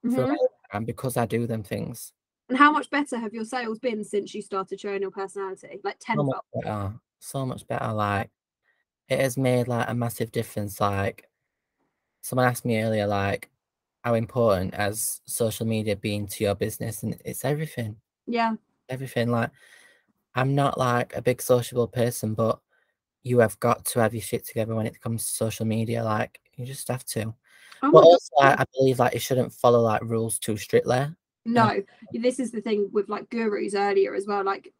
Mhm. my Instagram because I do them things. And how much better have your sales been since you started showing your personality? Like So much tenfold. better, so much better. Like it has made like a massive difference. Like someone asked me earlier, like how important as social media being to your business, and it's everything. Yeah. everything. Like, I'm not like a big sociable person, but you have got to have your shit together when it comes to social media. Like, you just have to. Oh But also, like, I believe like you shouldn't follow like rules too strictly. No, this is the thing with like gurus earlier as well. Like,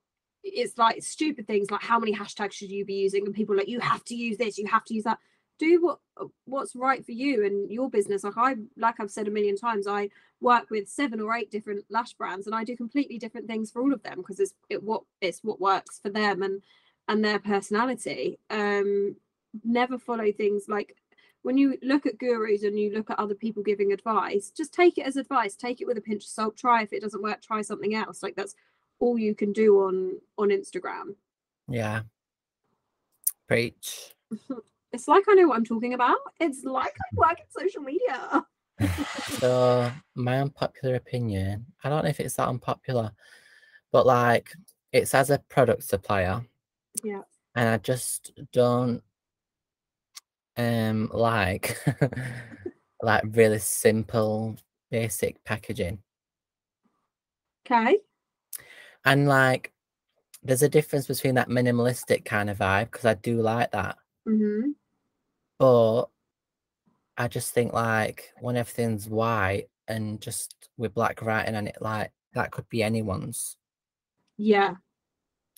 it's like stupid things like how many hashtags should you be using, and people like you have to use this, you have to use that. Do what uh, what's right for you and your business. Like I, like I've said a million times, I work with seven or eight different lash brands, and I do completely different things for all of them because it's it what it's what works for them and and their personality. Um, never follow things like when you look at gurus and you look at other people giving advice, just take it as advice. Take it with a pinch of salt. Try if it doesn't work, try something else. Like that's all you can do on on Instagram. Yeah. Preach. It's like I know what I'm talking about. It's like I work in social media. So, my unpopular opinion, I don't know if it's that unpopular, but like, it's as a product supplier. Yeah. And I just don't um like like really simple basic packaging. Okay. And like there's a difference between that minimalistic kind of vibe because I do like that. hmm But I just think like when everything's white and just with black writing on it, like that could be anyone's. Yeah.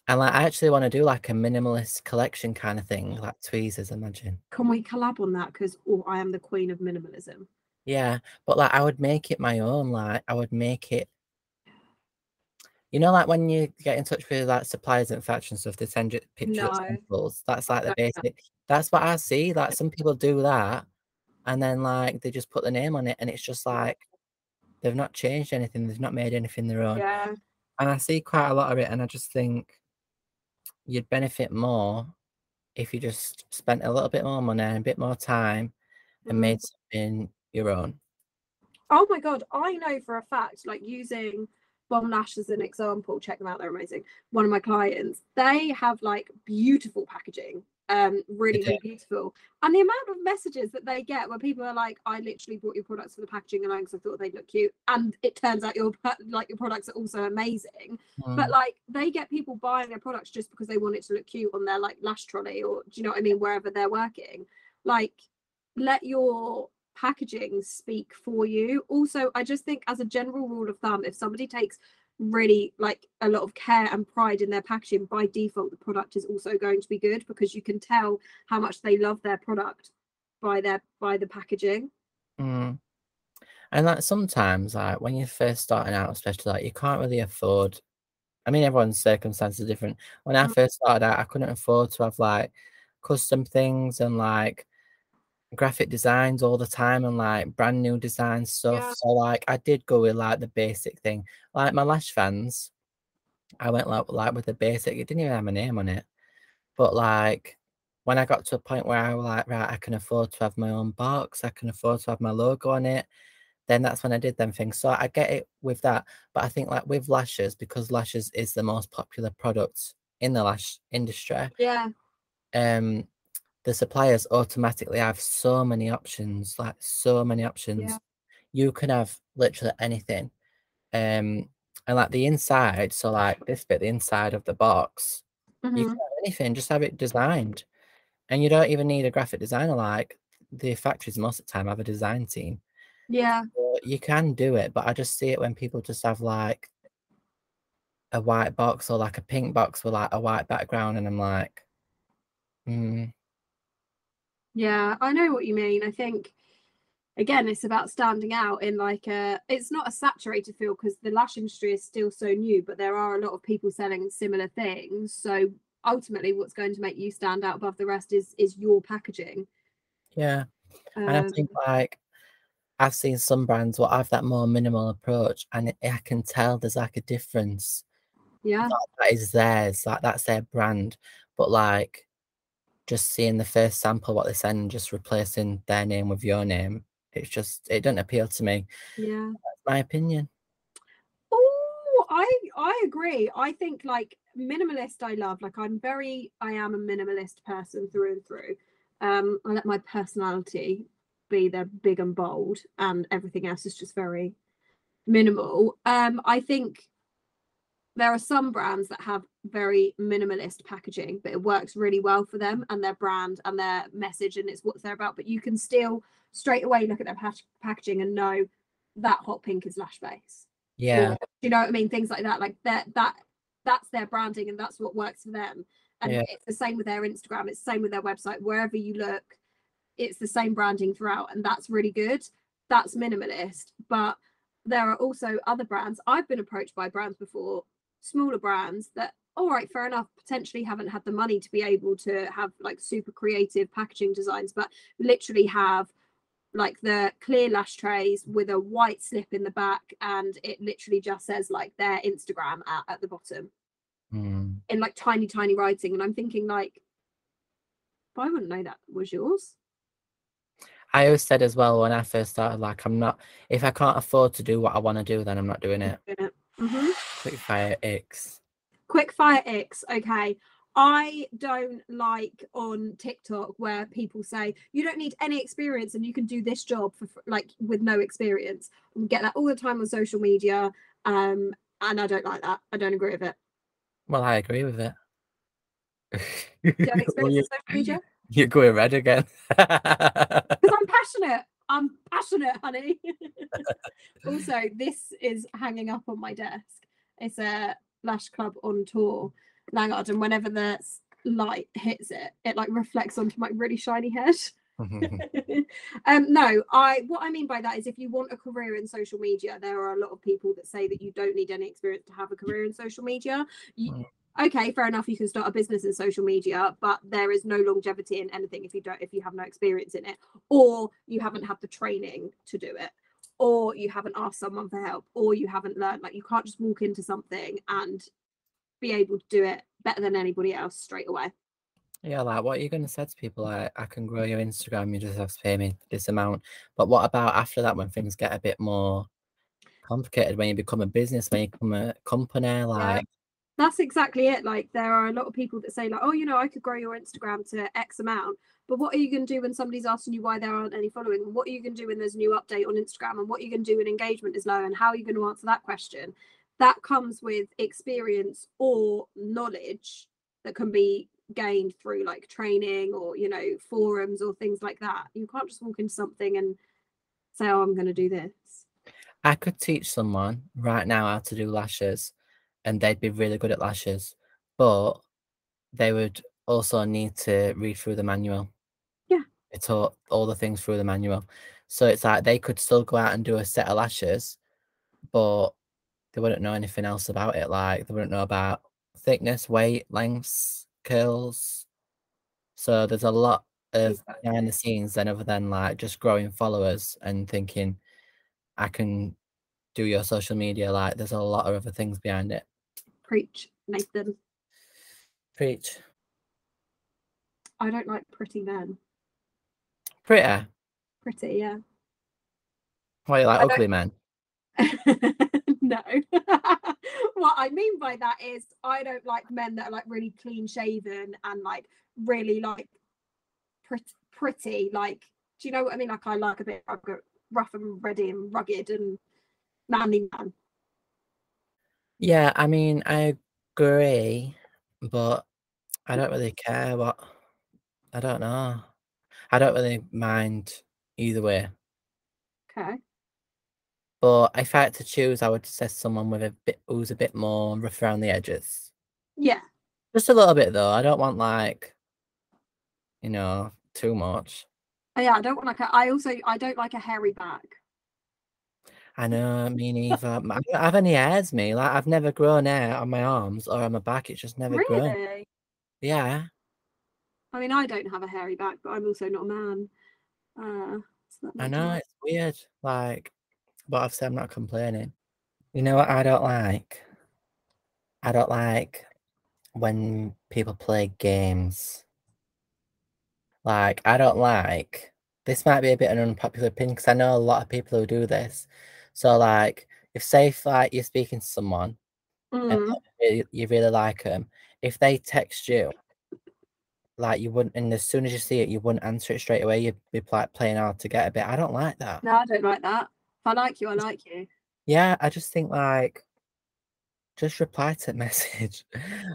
And like I actually want to do like a minimalist collection kind of thing, like tweezers, imagine. Can we collab on that? Because oh, I am the queen of minimalism. Yeah, but like I would make it my own. Like I would make it. You know, like when you get in touch with like suppliers and and stuff, they send you pictures of No. samples. That's like the basic. That's what I see. Like some people do that, and then like they just put the name on it, and it's just like they've not changed anything. They've not made anything their own. Yeah. And I see quite a lot of it, and I just think you'd benefit more if you just spent a little bit more money and a bit more time and Mhm. made something your own. Oh my god, I know for a fact, like using Bomb Lash as an example, check them out, they're amazing. One of my clients, they have like beautiful packaging, um, really, really beautiful. And the amount of messages that they get where people are like, I literally bought your products for the packaging alone because I thought they'd look cute. And it turns out your like your products are also amazing. But Mm, like they get people buying their products just because they want it to look cute on their like lash trolley or do you know what I mean, wherever they're working. Like let your packaging speak for you. Also, I just think as a general rule of thumb, if somebody takes really like a lot of care and pride in their packaging, by default the product is also going to be good because you can tell how much they love their product by their by the packaging. mm. And like sometimes, like when you're first starting out, especially like you can't really afford. I mean, everyone's circumstances are different. When I Mm. first started out, I couldn't afford to have like custom things and like graphic designs all the time and like brand new design stuff. Yeah. So like I did go with like the basic thing. Like my lash fans, I went like like with the basic. It didn't even have my name on it. But like when I got to a point where I was like, right, I can afford to have my own box, I can afford to have my logo on it, then that's when I did them things. So I get it with that. But I think like with lashes, because lashes is the most popular product in the lash industry, Yeah. um the suppliers automatically have so many options, like so many options. Yeah. You can have literally anything. Um and like the inside, so like this bit, the inside of the box, you Mhm. can have anything, just have it designed. And you don't even need a graphic designer. Like the factories most of the time have a design team. Yeah. So you can do it, but I just see it when people just have like a white box or like a pink box with like a white background, and I'm like, mm, Yeah, I know what you mean. I think again, it's about standing out in like a it's not a saturated field because the lash industry is still so new, but there are a lot of people selling similar things. So ultimately what's going to make you stand out above the rest is is your packaging. yeah. And I Um, think like I've seen some brands will have that more minimal approach, and it, I can tell there's like a difference. yeah. That, that is theirs, like that's their brand. But like just seeing the first sample what they send, just replacing their name with your name, it's just it doesn't appeal to me. Yeah. That's my opinion. Oh, I I agree. I think like minimalist I love. Like I'm very I am a minimalist person through and through. Um I let my personality be there big and bold and everything else is just very minimal. Um I think there are some brands that have very minimalist packaging, but it works really well for them and their brand and their message and it's what they're about. But you can still straight away look at their pack- packaging and know that hot pink is lash base Yeah, or, you know what I mean? Things like that. Like that that that's their branding and that's what works for them. And Yeah. it's the same with their Instagram, it's the same with their website. Wherever you look, it's the same branding throughout, and that's really good. That's minimalist. But there are also other brands. I've been approached by brands before, smaller brands that all right, fair enough, potentially haven't had the money to be able to have like super creative packaging designs, but literally have like the clear lash trays with a white slip in the back and it literally just says like their instagram at, at the bottom Mm. in like tiny tiny writing and i'm thinking like i wouldn't know that was yours I always said as well when I first started, like I'm not if I can't afford to do what I want to do, then I'm not doing it. Mhm. Quick fire X. Quickfire x okay i don't like on tiktok where people say you don't need any experience and you can do this job for like with no experience we get that all the time on social media um and i don't like that i don't agree with it Well, I agree with it. you have Well, experience you, on social media you're going red again. because I'm passionate. I'm passionate, honey. also, this is hanging up on my desk. It's a Lash Club on tour, Langard, and whenever the light hits it, it like reflects onto my really shiny head. um, no, I what I mean by that is if you want a career in social media, there are a lot of people that say that you don't need any experience to have a career in social media. You, Mm. Okay, fair enough, you can start a business in social media, but there is no longevity in anything if you don't if you have no experience in it, or you haven't had the training to do it, or you haven't asked someone for help, or you haven't learned. Like you can't just walk into something and be able to do it better than anybody else straight away. yeah, like what are you gonna say to people? Like, I can grow your Instagram, you just have to pay me this amount. But what about after that when things get a bit more complicated, when you become a business, when you become a company, like that's exactly it like there are a lot of people that say like oh you know i could grow your instagram to x amount but what are you going to do when somebody's asking you why there aren't any following? And what are you going to do when there's a new update on instagram? And what are you going to do when engagement is low? And how are you going to answer that question? That comes with experience or knowledge that can be gained through like training or you know forums or things like that. You can't just walk into something and say oh i'm going to do this. I could teach someone right now how to do lashes and they'd be really good at lashes, but they would also need to read through the manual. Yeah. They taught all the things through the manual. So it's like they could still go out and do a set of lashes, but they wouldn't know anything else about it. Like they wouldn't know about thickness, weight, lengths, curls. So there's a lot of behind the scenes then other than like just growing followers and thinking I can do your social media. Like there's a lot of other things behind it. Preach nathan Preach. i don't like pretty men Pretty. pretty yeah Why you like I ugly men? no. what I mean by that is I don't like men that are like really clean shaven and like really like pretty, pretty. Like, do you know what I mean? Like, I like a bit rough and ready and rugged and manly man. Yeah, I mean, I agree, but I don't really mm. care what I don't know. I don't really mind either way. Okay. But if I had to choose, I would say someone with a bit who's a bit more rough around the edges. Yeah. Just a little bit though. I don't want like, you know, too much. Oh, yeah, I don't want like a I also I don't like a hairy back. I know, me neither. I don't have any hairs, me. Like I've never grown hair on my arms or on my back. It's just never grown. Really? Yeah. I mean, I don't have a hairy back, but I'm also not a man. Uh, so I know, be- it's weird. Like, but obviously I'm not complaining. You know what I don't like? I don't like when people play games. Like, I don't like this might be a bit of an unpopular opinion because I know a lot of people who do this. So like if say if like you're speaking to someone and Mm. like, you you really like them, if they text you, like you wouldn't and as soon as you see it, you wouldn't answer it straight away. You'd be like playing hard to get a bit. I don't like that. No, I don't like that. If I like you, I like you. Yeah, I just think like just reply to the message.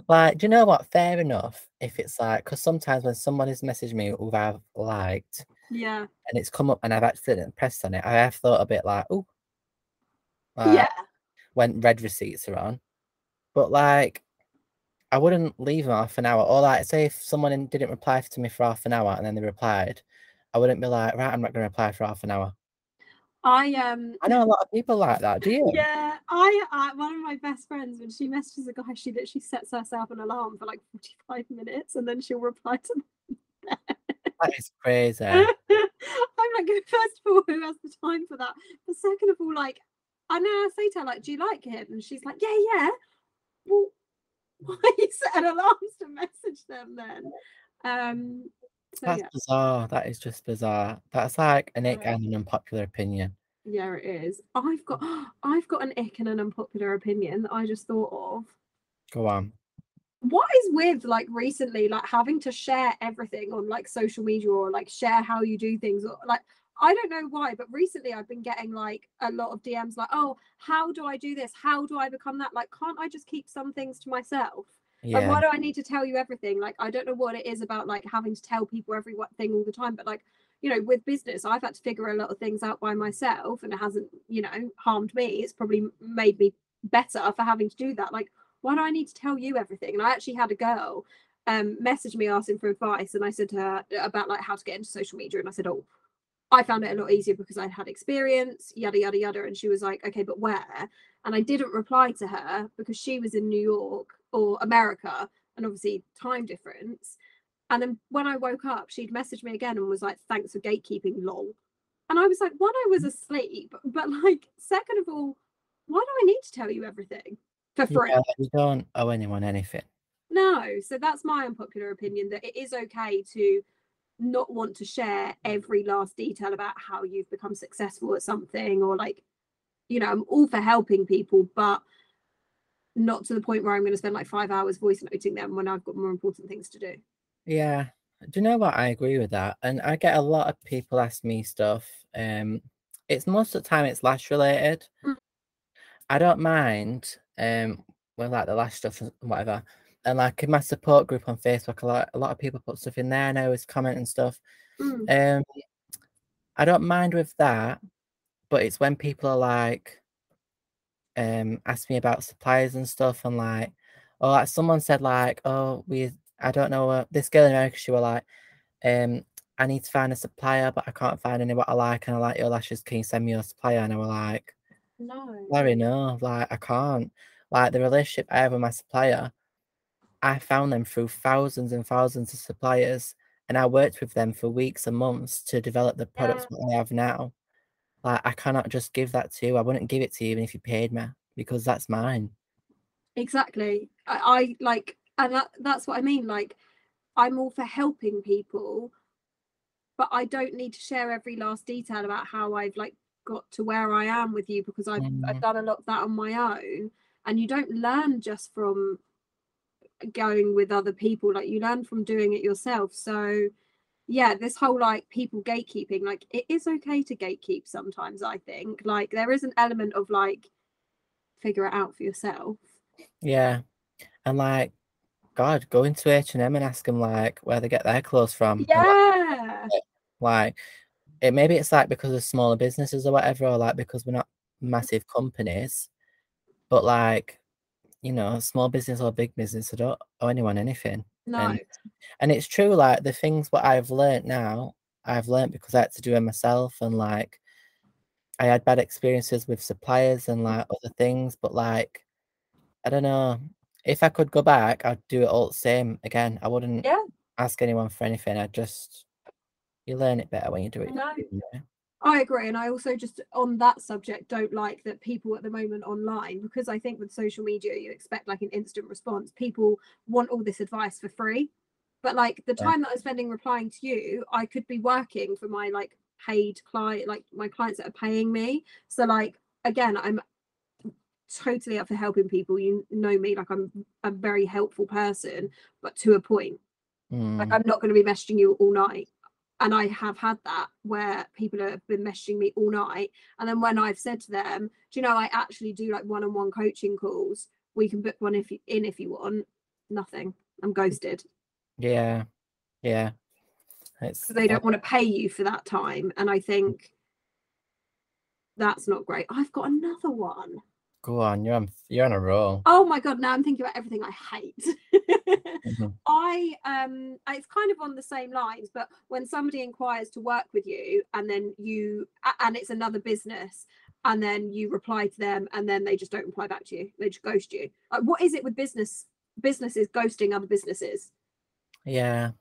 like, do you know what? Fair enough. If it's like, because sometimes when someone has messaged me who I've liked Yeah. and it's come up and I've accidentally pressed on it, I have thought a bit like, oh, yeah. when read receipts are on. But like, I wouldn't leave them half an hour. Or like, say if someone didn't reply to me for half an hour and then they replied, I wouldn't be like, right, I'm not going to reply for half an hour. I um I know a lot of people like that. Do you? yeah, I, I one of my best friends when she messages a guy, she literally sets herself an alarm for like 45 minutes and then she'll reply to them. That is crazy. I'm like, first of all, who has the time for that? But second of all, like, I know I say to her, like, do you like him? And she's like, yeah, yeah. Well, why you set alarms to message them then? Um, so That's yeah, bizarre. That is just bizarre. That's like an ick Yeah. and an unpopular opinion. yeah, it is. I've got, I've got an ick and an unpopular opinion that I just thought of. Go on. what is with like recently like having to share everything on like social media or like share how you do things or like I don't know why, but recently I've been getting like a lot of DMs like, oh, how do I do this? How do I become that? Like, can't I just keep some things to myself? Like, why do I need to tell you everything? Like, I don't know what it is about like having to tell people every what thing all the time, but like, you know, with business, I've had to figure a lot of things out by myself and it hasn't, you know, harmed me. It's probably made me better for having to do that. Like, why do I need to tell you everything? And I actually had a girl um message me asking for advice and I said to her about like how to get into social media and I said, Oh, I found it a lot easier because I'd had experience, yada yada yada. And she was like, Okay, but where? And I didn't reply to her because she was in New York or America and obviously time difference. And then when I woke up, she'd messaged me again and was like, Thanks for gatekeeping, lol. And I was like, One, I was asleep, but like, second of all, why do I need to tell you everything for free? Yeah, you don't owe anyone anything. No, so that's my unpopular opinion that it is okay to not want to share every last detail about how you've become successful at something or like you know, I'm all for helping people, but not to the point where I'm going to spend like 5 hours voice noting them when I've got more important things to do. Yeah. Do you know what? I agree with that. And I get a lot of people ask me stuff. Um, it's most of the time it's lash related. Mm. I don't mind um when like the lash stuff whatever. And like in my support group on Facebook, a lot a lot of people put stuff in there and I always comment and stuff. Mm, Um I don't mind with that, but it's when people are like um ask me about suppliers and stuff and like or like someone said like oh we I don't know uh, this girl in America she were like um I need to find a supplier but I can't find any what I like and I like your lashes can you send me your supplier and I were like No. sorry no like I can't like the relationship I have with my supplier I found them through thousands and thousands of suppliers and I worked with them for weeks and months to develop the products that I have now. Like I cannot just give that to you. I wouldn't give it to you even if you paid me because that's mine. Exactly. I, I like, and that, that's what I mean. Like, I'm all for helping people, but I don't need to share every last detail about how I've like got to where I am with you because I've, I've Mm. done a lot of that on my own. And you don't learn just from going with other people, like, you learn from doing it yourself. So, yeah, this whole like people gatekeeping, like, it is okay to gatekeep sometimes, I think. Like, there is an element of like, figure it out for yourself. Yeah. And like God, go into H and M and ask them like where they get their clothes from. Yeah. Like, it maybe it's like because of smaller businesses or whatever, or like because we're not massive companies, but like, you know, small business or big business, I don't owe anyone anything. No. And, and it's true, like the things what I've learned now, I've learned because I had to do it myself and like I had bad experiences with suppliers and like other things, but like I don't know. If I could go back, I'd do it all the same again. I wouldn't Yeah. ask anyone for anything. I just you learn it better when you do it. No. I agree. And I also just on that subject don't like that people at the moment online, because I think with social media you expect like an instant response. People want all this advice for free. But like the Yeah. time that I'm spending replying to you, I could be working for my like paid client, like my clients that are paying me. So like again, I'm totally up for helping people. You know me, like I'm a very helpful person, but to a point. Like Mm, I'm not going to be messaging you all night. And I have had that where people have been messaging me all night. And then when I've said to them, do you know, I actually do like one on one coaching calls. We can book one if you in if you want. Nothing. I'm ghosted. yeah. Yeah. It's So they don't want to pay you for that time. And I think mm. that's not great. I've got another one. Go on, you're on you're on a roll. Oh my god, now I'm thinking about everything I hate. Mhm. I um it's kind of on the same lines, but when somebody inquires to work with you and then you and it's another business and then you reply to them and then they just don't reply back to you. They just ghost you. Like what is it with business businesses ghosting other businesses? Yeah.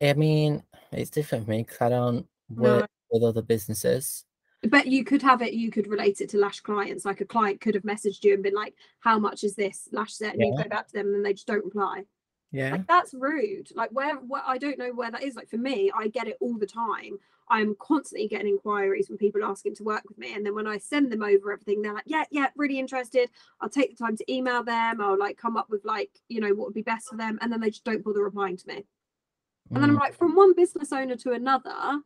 I mean, it's different for me because I don't No. work with other businesses. But you could have it, you could relate it to Lash clients. Like a client could have messaged you and been like, How much is this? Lash set, and you go back to them and they just don't reply. Yeah. like that's rude like where, where i don't know where that is like for me i get it all the time i'm constantly getting inquiries from people asking to work with me and then when i send them over everything they're like yeah yeah really interested i'll take the time to email them i'll like come up with like you know what would be best for them and then they just don't bother replying to me and then i'm Mm. like from one business owner to another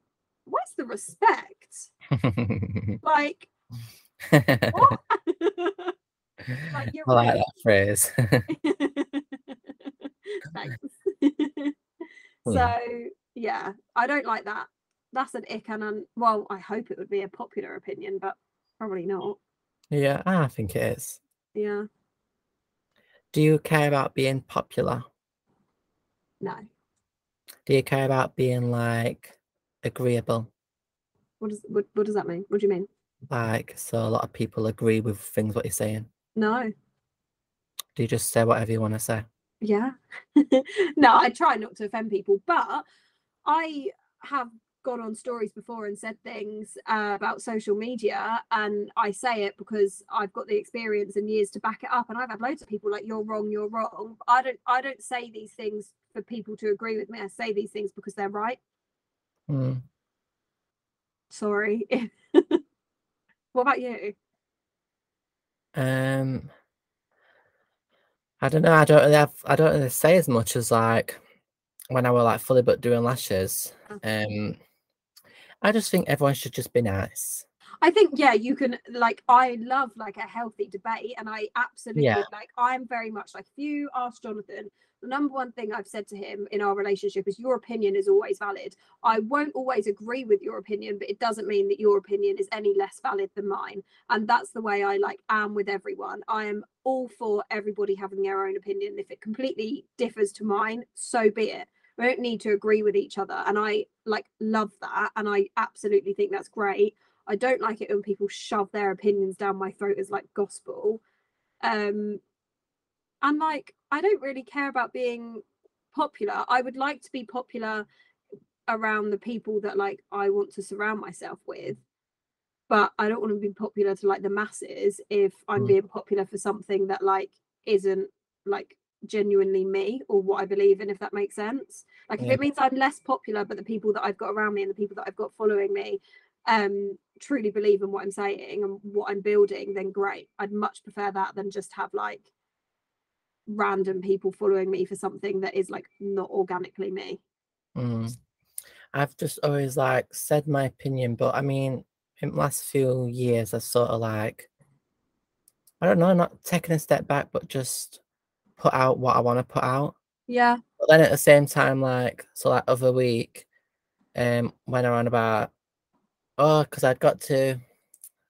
where's the respect like what like you're I like rude. that phrase. So yeah, I don't like that. That's an ick and an, well, I hope it would be a popular opinion, but probably not. yeah, I think it is. Yeah, Do you care about being popular? no. Do you care about being like agreeable? What does what, what does that mean? What do you mean? Like, so a lot of people agree with things what you're saying. No. Do you just say whatever you want to say? Yeah. no, I try not to offend people, but I have gone on stories before and said things uh, about social media, and I say it because I've got the experience and years to back it up. And I've had loads of people like, "You're wrong, you're wrong." I don't, I don't say these things for people to agree with me. I say these things because they're right. Mm. Sorry. what about you? Um, I don't know. I don't really have. I don't really say as much as like when I were like fully but doing lashes. Um, I just think everyone should just be nice. I think yeah, you can like I love like a healthy debate and I absolutely Yeah. like I'm very much like if you ask Jonathan, the number one thing I've said to him in our relationship is your opinion is always valid. I won't always agree with your opinion, but it doesn't mean that your opinion is any less valid than mine. And that's the way I like am with everyone. I am all for everybody having their own opinion. If it completely differs to mine, so be it. We don't need to agree with each other. And I like love that. And I absolutely think that's great. I don't like it when people shove their opinions down my throat as like gospel. Um and like I don't really care about being popular. I would like to be popular around the people that like I want to surround myself with. But I don't want to be popular to like the masses if I'm Mm. being popular for something that like isn't like genuinely me or what I believe in, if that makes sense. Like if it means I'm less popular, but the people that I've got around me and the people that I've got following me um truly believe in what I'm saying and what I'm building, then great. I'd much prefer that than just have like random people following me for something that is like not organically me. Mm. I've just always like said my opinion, but I mean, in the last few years, I've sort of like, I don't know, not taking a step back, but just put out what I want to put out. Yeah. But then at the same time, like so, that other week, um, went around about oh, because I'd got to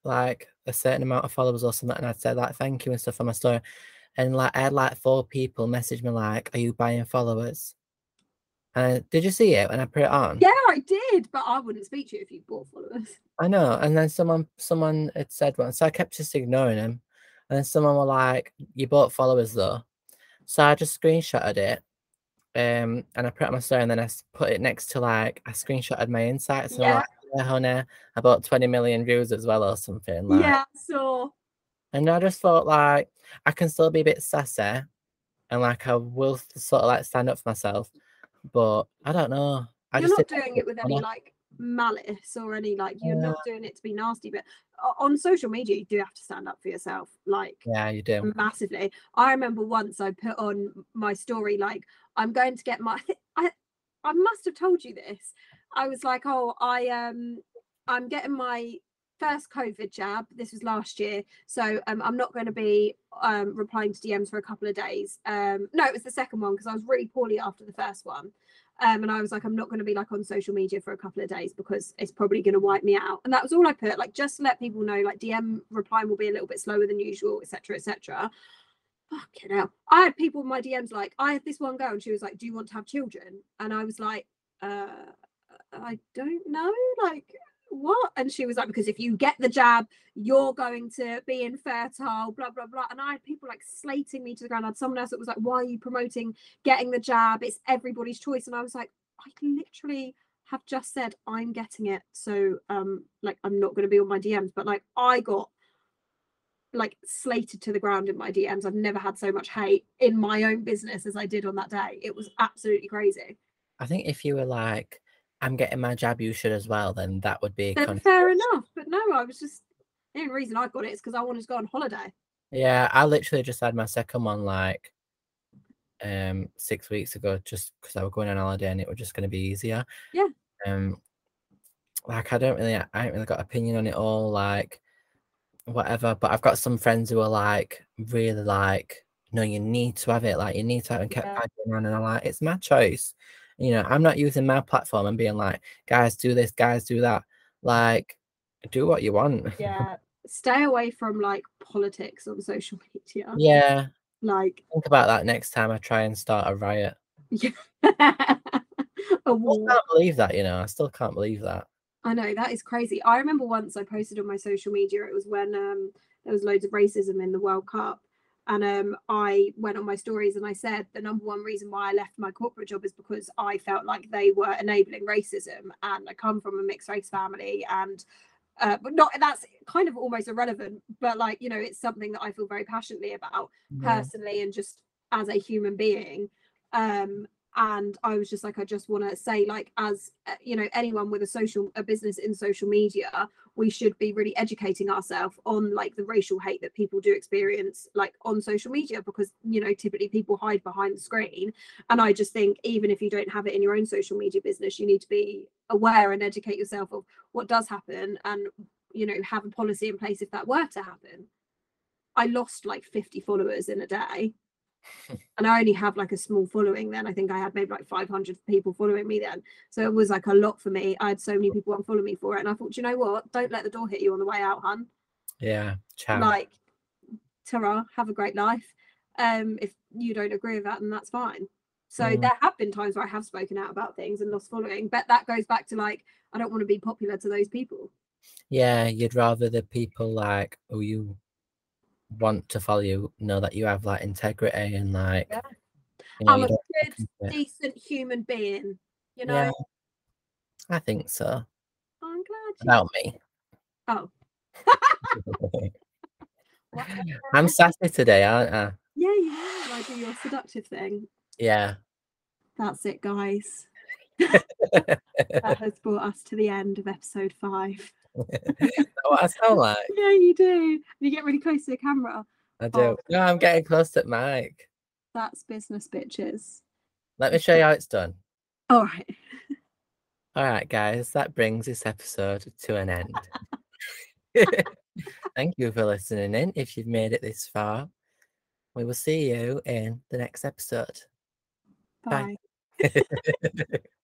like a certain amount of followers or something, and I'd say like thank you and stuff on my story, and like I had like four people message me like, "Are you buying followers?" And did you see it when I put it on? Yeah, I did, but I wouldn't speak to you if you bought followers. I know. And then someone someone had said one, so I kept just ignoring him. And then someone were like, "You bought followers though," so I just screenshotted it, um, and I put it on my story, and then I put it next to like I screenshotted my insights, and I'm Yeah. like, "Yeah, honey, I bought 20 million views as well or something." Like, yeah, so And I just thought like I can still be a bit sassy, and like I will sort of like stand up for myself, but I don't know. I you're not doing it with any like malice or any like you're Yeah. not doing it to be nasty, but on social media you do have to stand up for yourself. Like Yeah, you do. massively. I remember once I put on my story like I'm going to get my I I must have told you this. I was like, "Oh, I um I'm getting my first COVID jab. This was last year. So um I'm not going to be um replying to DMs for a couple of days. Um no, it was the second one because I was really poorly after the first one. Um, and I was like, I'm not going to be like on social media for a couple of days because it's probably going to wipe me out. And that was all I put, like just to let people know, like DM replying will be a little bit slower than usual, etc., etc. Fucking hell. I had people in my DMs like, I had this one girl and she was like, Do you want to have children? And I was like, uh, I don't know. Like, what? And she was like, Because if you get the jab, you're going to be infertile, blah, blah, blah. And I had people like slating me to the ground. I had someone else that was like, Why are you promoting getting the jab? It's everybody's choice. And I was like, I literally have just said I'm getting it. So um like I'm not gonna be on my DMs, but like I got like slated to the ground in my DMs. I've never had so much hate in my own business as I did on that day. It was absolutely crazy. I think if you were like, I'm getting my jab, you should as well, then that would be a Then fair enough. But no, I was just the only reason I got it is because I wanted to go on holiday. Yeah, I literally just had my second one like um six weeks ago just because I was going on holiday and it was just gonna be easier. Yeah. Um like I don't really I ain't really got opinion on it all, like whatever. But I've got some friends who are like really like, no, you need to have it, like you need to have it and kept Yeah. on and I'm like, it's my choice. You know, I'm not using my platform and being like, guys, do this, guys, do that. Like, do what you want. Yeah. Stay away from like politics on social media. yeah. Like Think about that next time I try and start a riot. a I can't believe that, you know. I still can't believe that. I know that is crazy. I remember once I posted on my social media. It was when um, there was loads of racism in the World Cup, and um, I went on my stories and I said the number one reason why I left my corporate job is because I felt like they were enabling racism, and I come from a mixed race family, and uh, but not that's kind of almost irrelevant. But like you know, it's something that I feel very passionately about Yeah. personally and just as a human being um and i was just like i just want to say like as uh, you know anyone with a social a business in social media we should be really educating ourselves on like the racial hate that people do experience like on social media because you know typically people hide behind the screen and i just think even if you don't have it in your own social media business you need to be aware and educate yourself of what does happen and you know have a policy in place if that were to happen I lost like 50 followers in a day. And I only have like a small following then. I think I had maybe like 500 people following me then. So it was like a lot for me. I had so many people unfollow me for it. And I thought, you know what? Don't let the door hit you on the way out, hun. Yeah. Ciao. Like, ta have a great life. Um, if you don't agree with that, then that's fine. So Mm. there have been times where I have spoken out about things and lost following, but that goes back to like, I don't want to be popular to those people. Yeah, you'd rather the people like who you want to follow you know that you have like integrity and like Yeah. you know, I'm a good, look into it. decent human being. You know, Yeah. I think so. I'm glad you. About me. Oh. I'm sassy today, aren't I? Yeah, you are. I do your seductive thing. Yeah. That's it, guys. That has brought us to the end of episode five. What I sound like. Yeah, you do. You get really close to the camera. I do. Oh. No, I'm getting close to mic. That's business, bitches. Let me show you how it's done. All right. All right, guys, that brings this episode to an end. Thank you for listening in if you've made it this far. we will see you in the next episode. Bye. Bye.